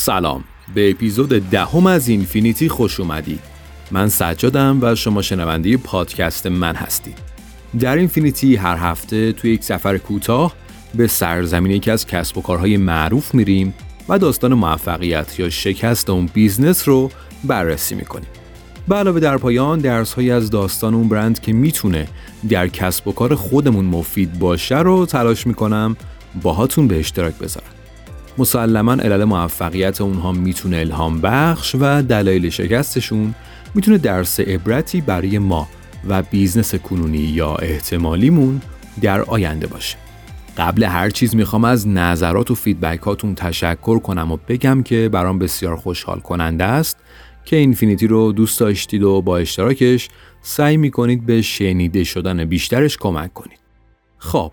سلام. به اپیزود دهم از Infinity خوش اومدید من سجادم و شما شنونده پادکست من هستید. در Infinity هر هفته توی یک سفر کوتاه به سرزمین یکی از کسب و کارهای معروف میریم و داستان موفقیت یا شکست اون business رو بررسی می‌کنیم. به علاوه در پایان درس از داستان اون برند که می‌تونه در کسب و کار خودمون مفید باشه رو تلاش می‌کنم باهاتون به اشتراک بذارم. مسلما علل موفقیت اونها می‌تونه الهام بخش و دلایل شکستشون می‌تونه درس عبرتی برای ما و business کنونی یا احتمالیمون در آینده باشه. قبل هر چیز می‌خوام از نظرات و feedback اتون تشکر کنم و بگم که برام بسیار خوشحال کننده است که Infinity رو دوست داشتید و با اشتراکش سعی می‌کنید به شنیده شدن بیشترش کمک کنید. خب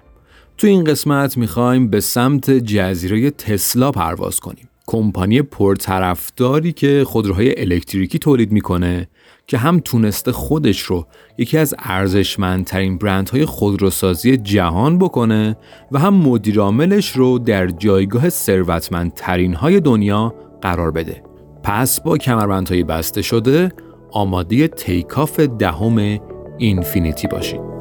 تو این قسمت می‌خوایم به سمت جزیره تسلا پرواز کنیم. کمپانی پرطرفداری که خودروهای الکتریکی تولید می‌کنه که هم تونسته خودش رو یکی از ارزشمندترین برندهای خودروسازی جهان بکنه و هم مدیرعاملش رو در جایگاه ثروتمندترین های دنیا قرار بده. پس با کمربندهای بسته شده آماده تیکاف دهم اینفینیتی باشید.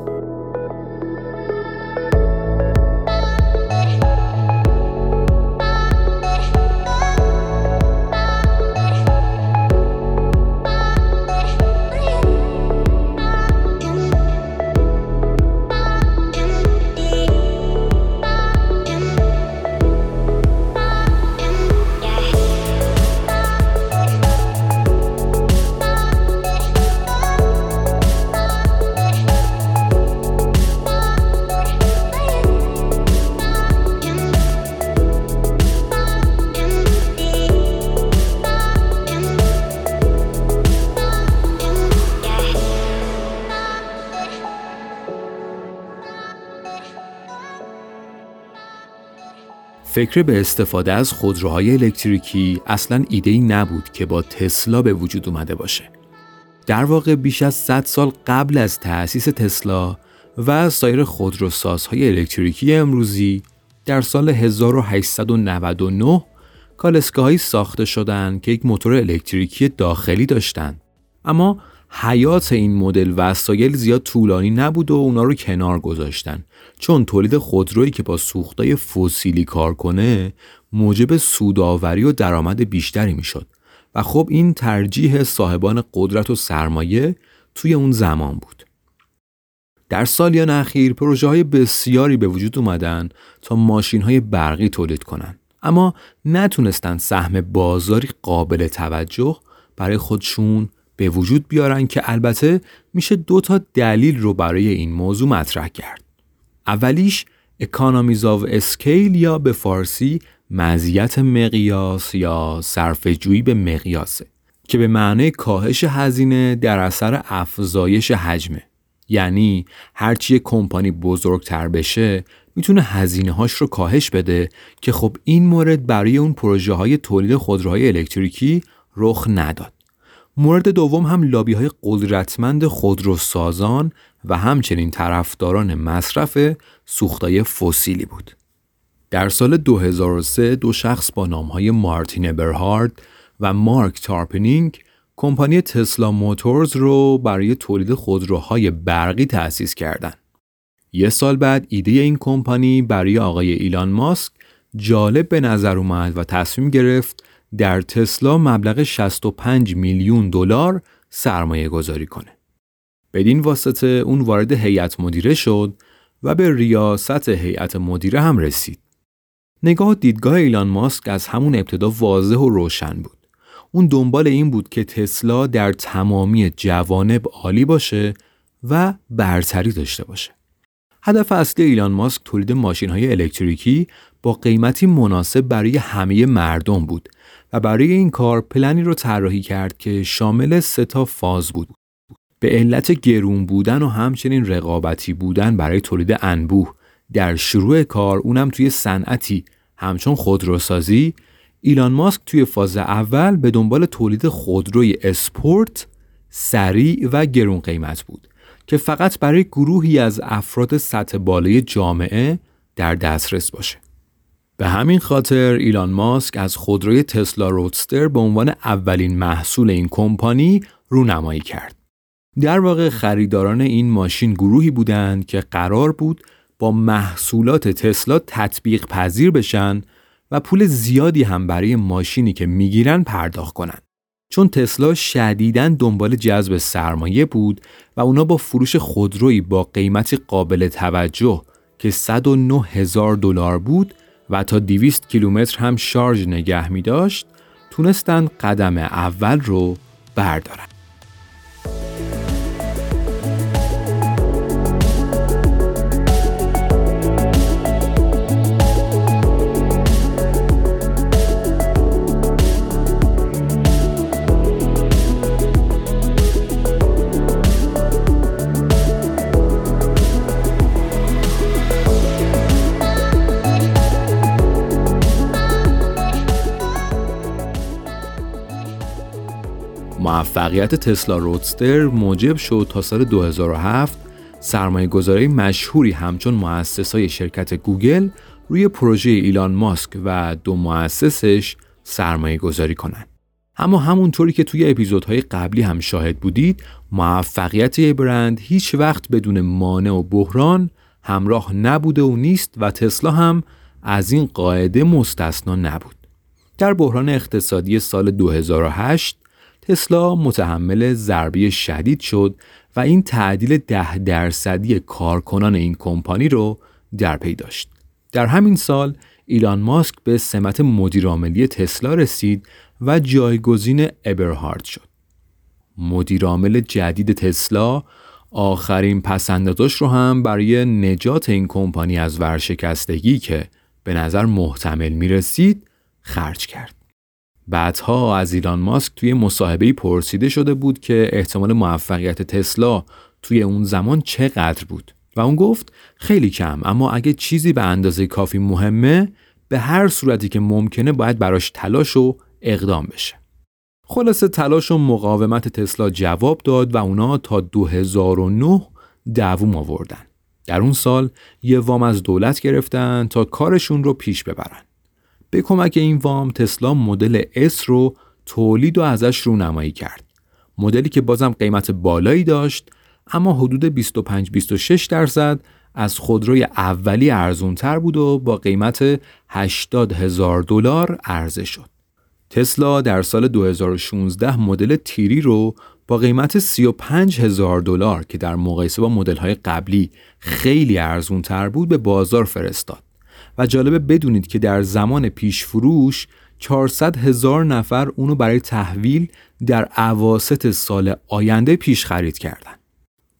فکر به استفاده از خودروهای الکتریکی اصلا ایده ای نبود که با تسلا به وجود اومده باشه. در واقع بیش از 100 سال قبل از تأسیس تسلا و سایر خودروسازهای الکتریکی امروزی در سال 1899 کالسکاهایی ساخته شدند که یک موتور الکتریکی داخلی داشتند. اما حیات این مدل وسایل زیاد طولانی نبود و اونا رو کنار گذاشتن. چون تولید خودرویی که با سوختای فسیلی کار کنه موجب سوداوری و درآمد بیشتری می‌شد. و خب این ترجیح صاحبان قدرت و سرمایه توی اون زمان بود. در سالیان اخیر پروژه های بسیاری به وجود اومدن تا ماشین های برقی تولید کنند اما نتونستن سهم بازاری قابل توجه برای خودشون به وجود بیارن که البته میشه دو تا دلیل رو برای این موضوع مطرح کرد. اولیش economies of scale یا به فارسی مزیت مقیاس یا جویی به مقیاسه که به معنی کاهش هزینه در اثر افزایش حجمه یعنی هرچی کمپانی بزرگتر بشه می‌تونه هزینه هاش رو کاهش بده که خب این مورد برای اون پروژه های تولید خودروهای الکتریکی رخ نداد مورد دوم هم لابی های قدرتمند خودروسازان و همچنین طرفداران مصرف سوختای فسیلی بود. در سال 2003 دو شخص با نام های مارتین ابرهارد و مارک تارپنینگ کمپانی Tesla Motors رو برای تولید خودروهای برقی تأسیس کردند. یه سال بعد ایده این کمپانی برای آقای ایلان ماسک جالب به نظر اومد و تصمیم گرفت در تسلا مبلغ 65 میلیون دلار سرمایه گذاری کنه. بدین واسطه اون وارد هیئت مدیره شد و به ریاست هیئت مدیره هم رسید. نگاه دیدگاه ایلان ماسک از همون ابتدا واضح و روشن بود. اون دنبال این بود که تسلا در تمامی جوانب عالی باشه و برتری داشته باشه. هدف اصلی ایلان ماسک تولید ماشین های الکتریکی با قیمتی مناسب برای همه مردم بود و برای این کار پلنی رو طراحی کرد که شامل سه تا فاز بود. به علت گرون بودن و همچنین رقابتی بودن برای تولید انبوه در شروع کار اونم توی صنعتی همچون خودروسازی ایلان ماسک توی فاز اول به دنبال تولید خودروی اسپورت سریع و گرون قیمت بود که فقط برای گروهی از افراد سطح بالای جامعه در دسترس باشه. به همین خاطر ایلان ماسک از خودروی تسلا رودستر به عنوان اولین محصول این کمپانی رونمایی کرد. در واقع خریداران این ماشین گروهی بودند که قرار بود با محصولات تسلا تطبیق پذیر بشن و پول زیادی هم برای ماشینی که می‌گیرن پرداخت کنن. چون تسلا شدیداً دنبال جذب سرمایه بود و اونا با فروش خودرویی با قیمتی قابل توجه که 109 هزار دلار بود و تا 200 کیلومتر هم شارژ نگه می داشت تونستن قدم اول رو بردارن. موفقیت تسلا رودستر موجب شد تا سال 2007 سرمایه گذاری مشهوری همچون مؤسسای شرکت گوگل روی پروژه ایلان ماسک و دو مؤسسش سرمایه گذاری کنند. اما همونطوری که توی اپیزودهای قبلی هم شاهد بودید موفقیت یه برند هیچ وقت بدون مانع و بحران همراه نبوده و نیست و تسلا هم از این قاعده مستثنا نبود. در بحران اقتصادی سال 2008 تسلا متحمل ضربه شدید شد و این تعدیل ده درصدی کارکنان این کمپانی رو در پی داشت. در همین سال ایلان ماسک به سمت مدیرعاملی تسلا رسید و جایگزین ابرهارد شد. مدیرعامل جدید تسلا آخرین پسندازش رو هم برای نجات این کمپانی از ورشکستگی که به نظر محتمل می رسید خرج کرد. بعدها از ایلان ماسک توی مصاحبه پرسیده شده بود که احتمال موفقیت تسلا توی اون زمان چقدر بود. و اون گفت خیلی کم اما اگه چیزی به اندازه کافی مهمه به هر صورتی که ممکنه باید براش تلاش و اقدام بشه. خلاصه تلاش و مقاومت تسلا جواب داد و اونا تا 2009 دووم آوردن. در اون سال یه وام از دولت گرفتن تا کارشون رو پیش ببرن. به کمک این وام تسلا مدل S رو تولید و ازش رونمایی کرد. مدلی که بازم قیمت بالایی داشت اما حدود 25-26 درصد از خودروی اولی ارزونتر بود و با قیمت 80 هزار دلار عرضه شد. تسلا در سال 2016 مدل تیری رو با قیمت 35 هزار دلار که در مقایسه با مدل های قبلی خیلی ارزونتر بود به بازار فرستاد. و جالبه بدونید که در زمان پیش فروش 400 هزار نفر اونو برای تحویل در عواست سال آینده پیش خرید کردن.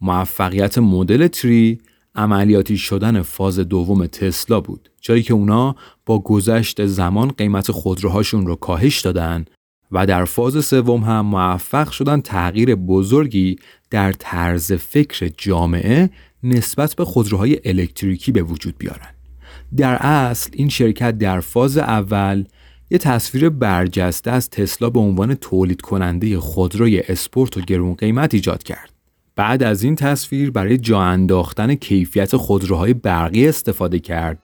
موفقیت مدل تری عملیاتی شدن فاز دوم تسلا بود جایی که اونا با گذشت زمان قیمت خودروهاشون رو کاهش دادن و در فاز سوم هم موفق شدن تغییر بزرگی در طرز فکر جامعه نسبت به خودروهای الکتریکی به وجود بیارن. در اصل این شرکت در فاز اول یه تصویر برجسته از تسلا به عنوان تولید کننده خودروی اسپورت و گرون قیمت ایجاد کرد. بعد از این تصویر برای جا انداختن کیفیت خودروهای برقی استفاده کرد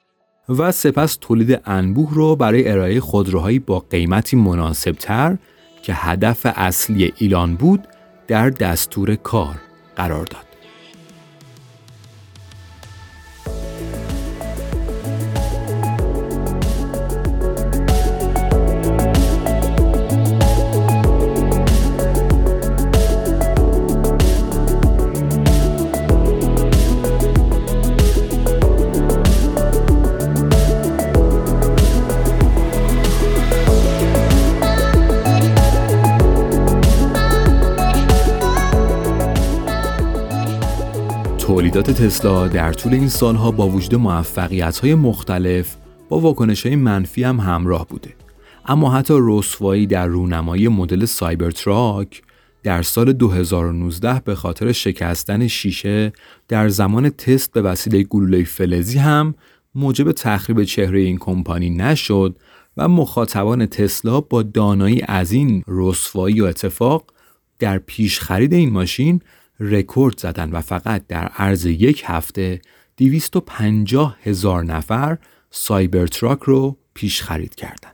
و سپس تولید انبوه رو برای ارائه خودروهایی با قیمتی مناسب تر که هدف اصلی ایلان بود در دستور کار قرار داد. تولیدات تسلا در طول این سالها با وجود های مختلف با های منفی هم همراه بوده. اما حتی رسوایی در رونمایی مدل سایبر تراک در سال 2019 به خاطر شکستن شیشه در زمان تست به وسیله گلوله فلزی هم موجب تخریب چهره این کمپانی نشد و مخاطبان تسلا با دانایی از این رسوایی و اتفاق در پیش خرید این ماشین رکورد زدن و فقط در عرض یک هفته 250 هزار نفر Cybertruck رو پیش خرید کردن.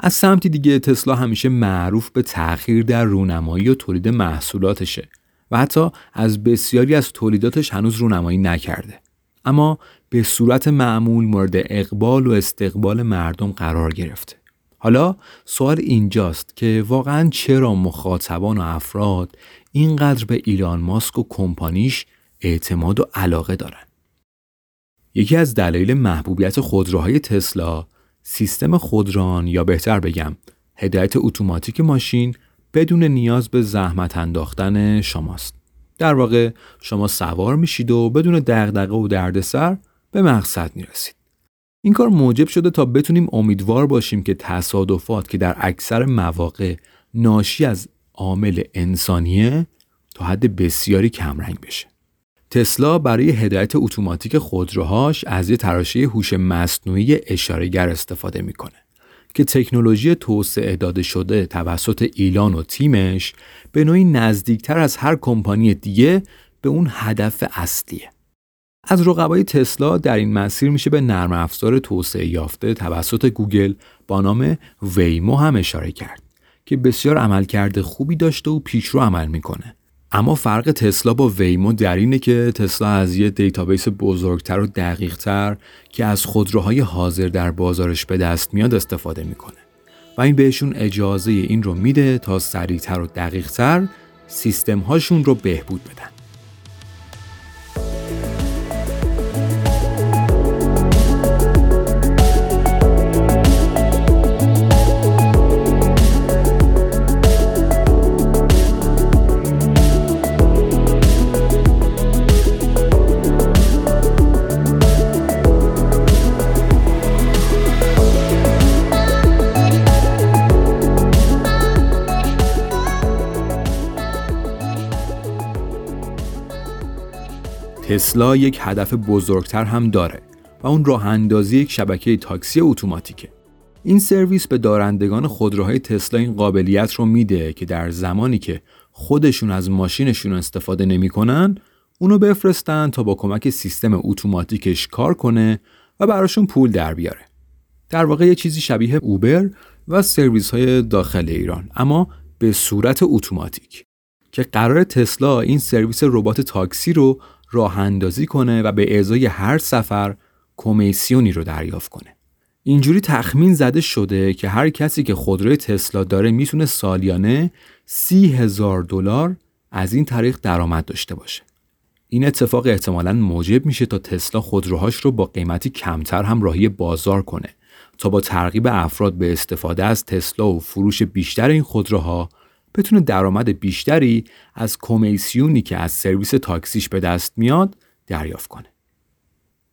از سمتی دیگه تسلا همیشه معروف به تأخیر در رونمایی و تولید محصولاتشه و حتی از بسیاری از تولیداتش هنوز رونمایی نکرده. اما به صورت معمول مورد اقبال و استقبال مردم قرار گرفته. حالا سوال اینجاست که واقعا چرا مخاطبان و افراد اینقدر به ایلان ماسک و کمپانیش اعتماد و علاقه دارن؟ یکی از دلایل محبوبیت خودروهای تسلا سیستم خودران یا بهتر بگم هدایت اتوماتیک ماشین بدون نیاز به زحمت انداختن شماست. در واقع شما سوار میشید و بدون دغدغه و دردسر به مقصد می‌رسید. این کار موجب شده تا بتونیم امیدوار باشیم که تصادفات که در اکثر مواقع ناشی از عامل انسانیه تا حد بسیاری کمرنگ بشه. تسلا برای هدایت اتوماتیک خودروهاش از یه تراشه هوش مصنوعی اشارهگر استفاده می‌کنه که تکنولوژی توسعه داده شده توسط ایلان و تیمش به نوعی نزدیکتر از هر کمپانی دیگه به اون هدف اصلیه. از رقبای تسلا در این مسیر میشه به نرم افزار توسعه یافته توسط گوگل با نام Waymo هم اشاره کرد که بسیار عملکرد خوبی داشته و پیشرو عمل می‌کنه. اما فرق تسلا با Waymo در اینه که تسلا از یه database بزرگتر و دقیقتر که از خودروهای حاضر در بازارش به دست میاد استفاده می‌کنه. و این بهشون اجازه این رو میده تا سریعتر و دقیقتر سیستم هاشون رو بهبود بدن. تسلا یک هدف بزرگتر هم داره و اون راه اندازی یک شبکه تاکسی اتوماتیکه. این سرویس به دارندگان خودروهای تسلا این قابلیت رو میده که در زمانی که خودشون از ماشینشون استفاده نمی‌کنن اونو بفرستن تا با کمک سیستم اتوماتیکش کار کنه و براشون پول در بیاره. در واقع یه چیزی شبیه اوبر و سرویس های داخل ایران اما به صورت اتوماتیک که قرار تسلا این سرویس ربات تاکسی رو راه اندازی کنه و به ازای هر سفر کمیسیونی رو دریافت کنه. اینجوری تخمین زده شده که هر کسی که خودروی تسلا داره می‌تونه سالیانه سی هزار دلار از این طریق درآمد داشته باشه. این اتفاق احتمالا موجب میشه تا تسلا خودروهاش رو با قیمتی کمتر هم راهی بازار کنه تا با ترغیب افراد به استفاده از تسلا و فروش بیشتر این خودروها بتونه درآمد بیشتری از کمیسیونی که از سرویس تاکسیش به دست میاد دریافت کنه.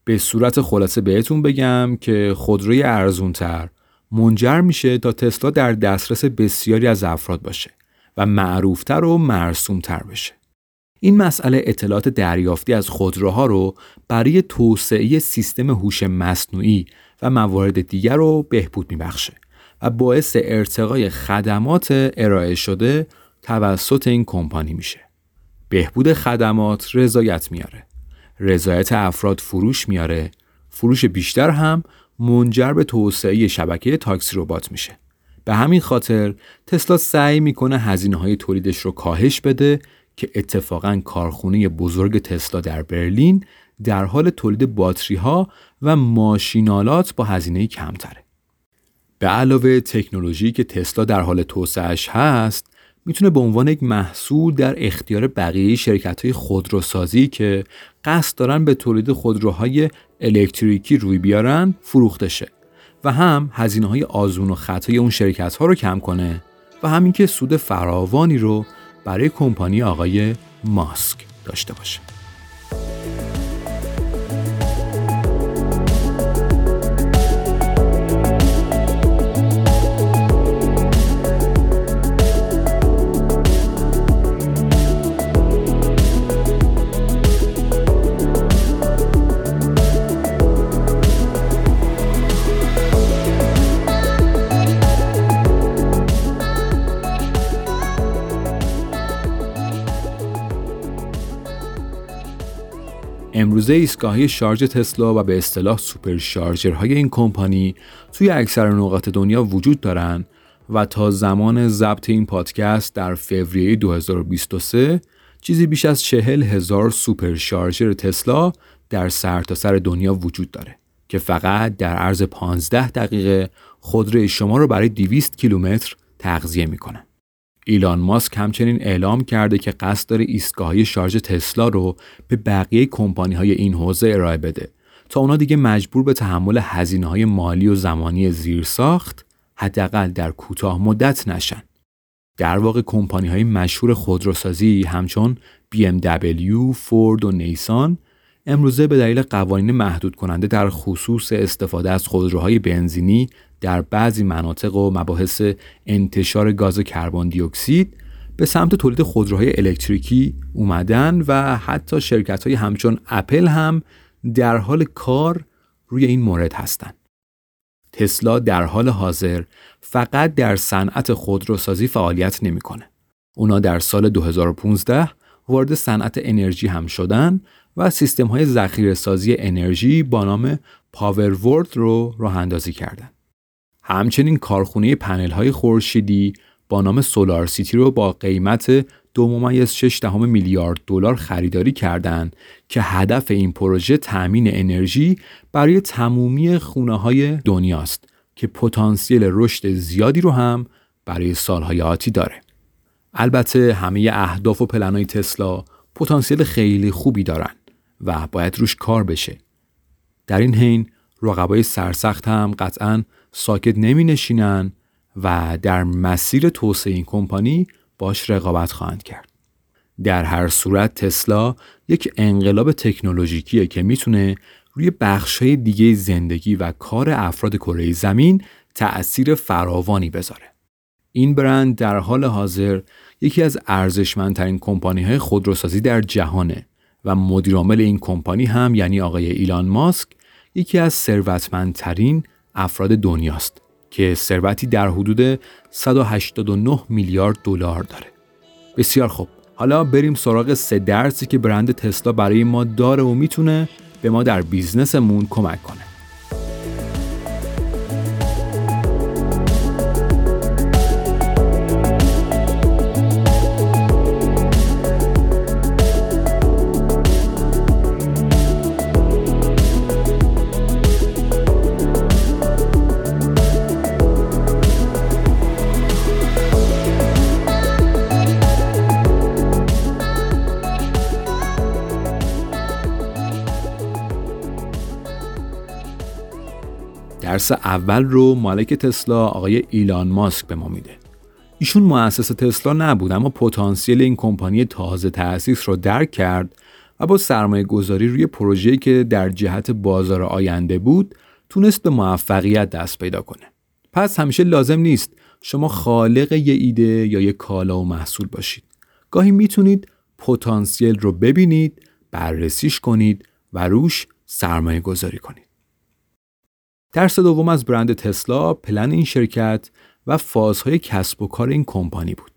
به صورت خلاصه بهتون بگم که خودروی ارزونتر منجر میشه تا تسلا در دسترس بسیاری از افراد باشه و معروفتر و مرسومتر بشه. این مسئله اطلاعات دریافتی از خودروها رو برای توسعه سیستم هوش مصنوعی و موارد دیگر رو بهبود میبخشه و باعث ارتقای خدمات ارائه شده توسط این کمپانی میشه. بهبود خدمات رضایت میاره. رضایت افراد فروش میاره. فروش بیشتر هم منجر به توسعه شبکه تاکسی ربات میشه. به همین خاطر تسلا سعی می‌کنه هزینه های تولیدش رو کاهش بده که اتفاقا کارخونه بزرگ تسلا در برلین در حال تولید باتری ها و ماشینالات با هزینه کمتره. به علاوه تکنولوژی که تسلا در حال توسعهش هست می‌تونه به عنوان یک محصول در اختیار بقیه شرکت های خودروسازی که قصد دارن به تولید خودروهای الکتریکی روی بیارن فروخته شه و هم هزینه های آزمون و خطای اون شرکت ها رو کم کنه و همین که سود فراوانی رو برای کمپانی آقای ماسک داشته باشه. امروزه ایستگاهی شارژ تسلا و به اصطلاح supercharger های این کمپانی توی اکثر نقاط دنیا وجود دارن و تا زمان ضبط این پادکست در فوریه 2023 چیزی بیش از چهل هزار supercharger تسلا در سرتاسر سر دنیا وجود داره که فقط در عرض 15 دقیقه خودروی شما رو برای 200 کیلومتر تغذیه می‌کنن. ایلان ماسک همچنین اعلام کرده که قصد داره ایستگاهی شارژ تسلا رو به بقیه کمپانی های این حوزه ارائه بده تا اونا دیگه مجبور به تحمل هزینه های مالی و زمانی زیرساخت حداقل در کوتاه مدت نشن. در واقع کمپانی های مشهور خودروسازی همچون BMW، فورد و نیسان امروزه به دلیل قوانین محدود کننده در خصوص استفاده از خودروهای بنزینی در بعضی مناطق و مباحث انتشار گاز کربن دی اکسید به سمت تولید خودروهای الکتریکی اومدن و حتی شرکت های همچون اپل هم در حال کار روی این مورد هستند. تسلا در حال حاضر فقط در صنعت خودروسازی فعالیت نمی‌کنه. اونا در سال 2015 وارد صنعت انرژی هم شدن و سیستم های ذخیره سازی انرژی با نام پاورورد رو راه اندازی کردن. همچنین کارخونه پنل های خورشیدی با نام سولار سیتی رو با قیمت دو ممیز 6 دهم میلیارد دلار خریداری کردند که هدف این پروژه تأمین انرژی برای تمومی خونه های دنیاست که پتانسیل رشد زیادی رو هم برای سالهای آتی داره. البته همه اهداف و پلنهای تسلا پتانسیل خیلی خوبی دارن و باید روش کار بشه. در این حین رقبای سرسخت هم قطعا ساکت نمی نشینن و در مسیر توسعه این کمپانی باش رقابت خواهند کرد. در هر صورت تسلا یک انقلاب تکنولوژیکیه که می‌تونه روی بخشهای دیگه زندگی و کار افراد کره زمین تأثیر فراوانی بذاره. این برند در حال حاضر یکی از ارزشمندترین کمپانی های خودروسازی در جهانه و مدیرعامل این کمپانی هم یعنی آقای ایلان ماسک یکی از ثروتمندترین افراد دنیاست که ثروتی در حدود 189 میلیارد دلار داره. بسیار خوب. حالا بریم سراغ سه درسی که برند تسلا برای ما داره و می‌تونه به ما در بیزنسمون کمک کنه. درس اول رو مالک تسلا آقای ایلان ماسک به ما میده. ایشون مؤسس تسلا نبود اما پتانسیل این کمپانی تازه تأسیس رو درک کرد و با سرمایه گذاری روی پروژه‌ای که در جهت بازار آینده بود تونست به موفقیت دست پیدا کنه. پس همیشه لازم نیست شما خالق یه ایده یا یه کالا و محصول باشید. گاهی می‌تونید پتانسیل رو ببینید، بررسیش کنید و روش سرمایه گذاری کنید. درس دوم از برند تسلا پلن این شرکت و فازهای کسب و کار این کمپانی بود.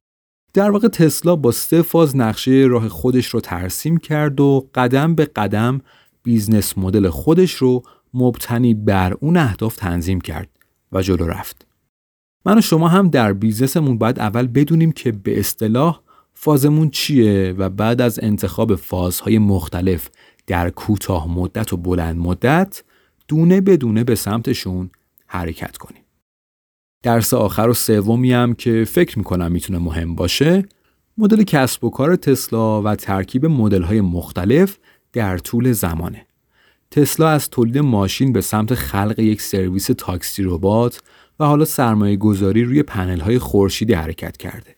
در واقع تسلا با سه فاز نقشه راه خودش رو ترسیم کرد و قدم به قدم business model خودش رو مبتنی بر اون اهداف تنظیم کرد و جلو رفت. من و شما هم در business مون باید اول بدونیم که به اصطلاح فازمون چیه و بعد از انتخاب فازهای مختلف در کوتاه مدت و بلند مدت دونه بدونه به سمتشون حرکت کنیم. درس آخر و سومی هم که فکر می‌کنم می‌تونه مهم باشه مدل کسب و کار تسلا و ترکیب مدل های مختلف در طول زمانه. تسلا از تولید ماشین به سمت خلق یک سرویس تاکسی ربات و حالا سرمایه گذاری روی پنل های خورشیدی حرکت کرده.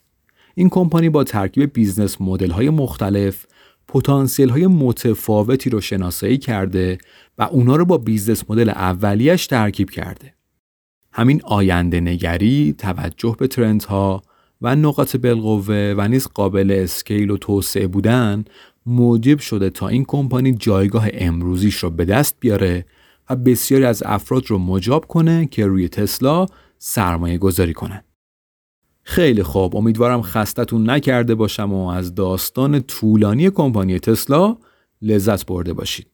این کمپانی با ترکیب business model های مختلف پتانسیل های متفاوتی رو شناسایی کرده و اونا رو با business model اولیش ترکیب کرده. همین آینده نگری، توجه به trend ها و نقاط بالقوه و نیز قابل scale و توسعه بودن موجب شده تا این کمپانی جایگاه امروزیش رو به دست بیاره و بسیاری از افراد رو مجاب کنه که روی تسلا سرمایه گذاری کنن. خیلی خوب امیدوارم خستتون نکرده باشم و از داستان طولانی کمپانی تسلا لذت برده باشید.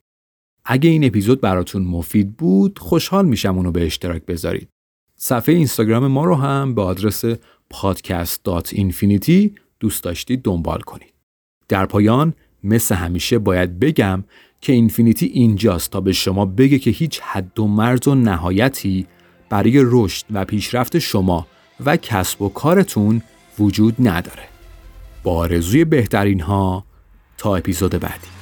اگه این اپیزود براتون مفید بود خوشحال میشم اونو به اشتراک بذارید. صفحه اینستاگرام ما رو هم به آدرس podcast.infinity دوست داشتید دنبال کنید. در پایان مثل همیشه باید بگم که اینفینیتی اینجاست تا به شما بگه که هیچ حد و مرز و نهایتی برای رشد و پیشرفت شما و کسب و کارتون وجود نداره. با آرزوی بهترین ها تا اپیزود بعدی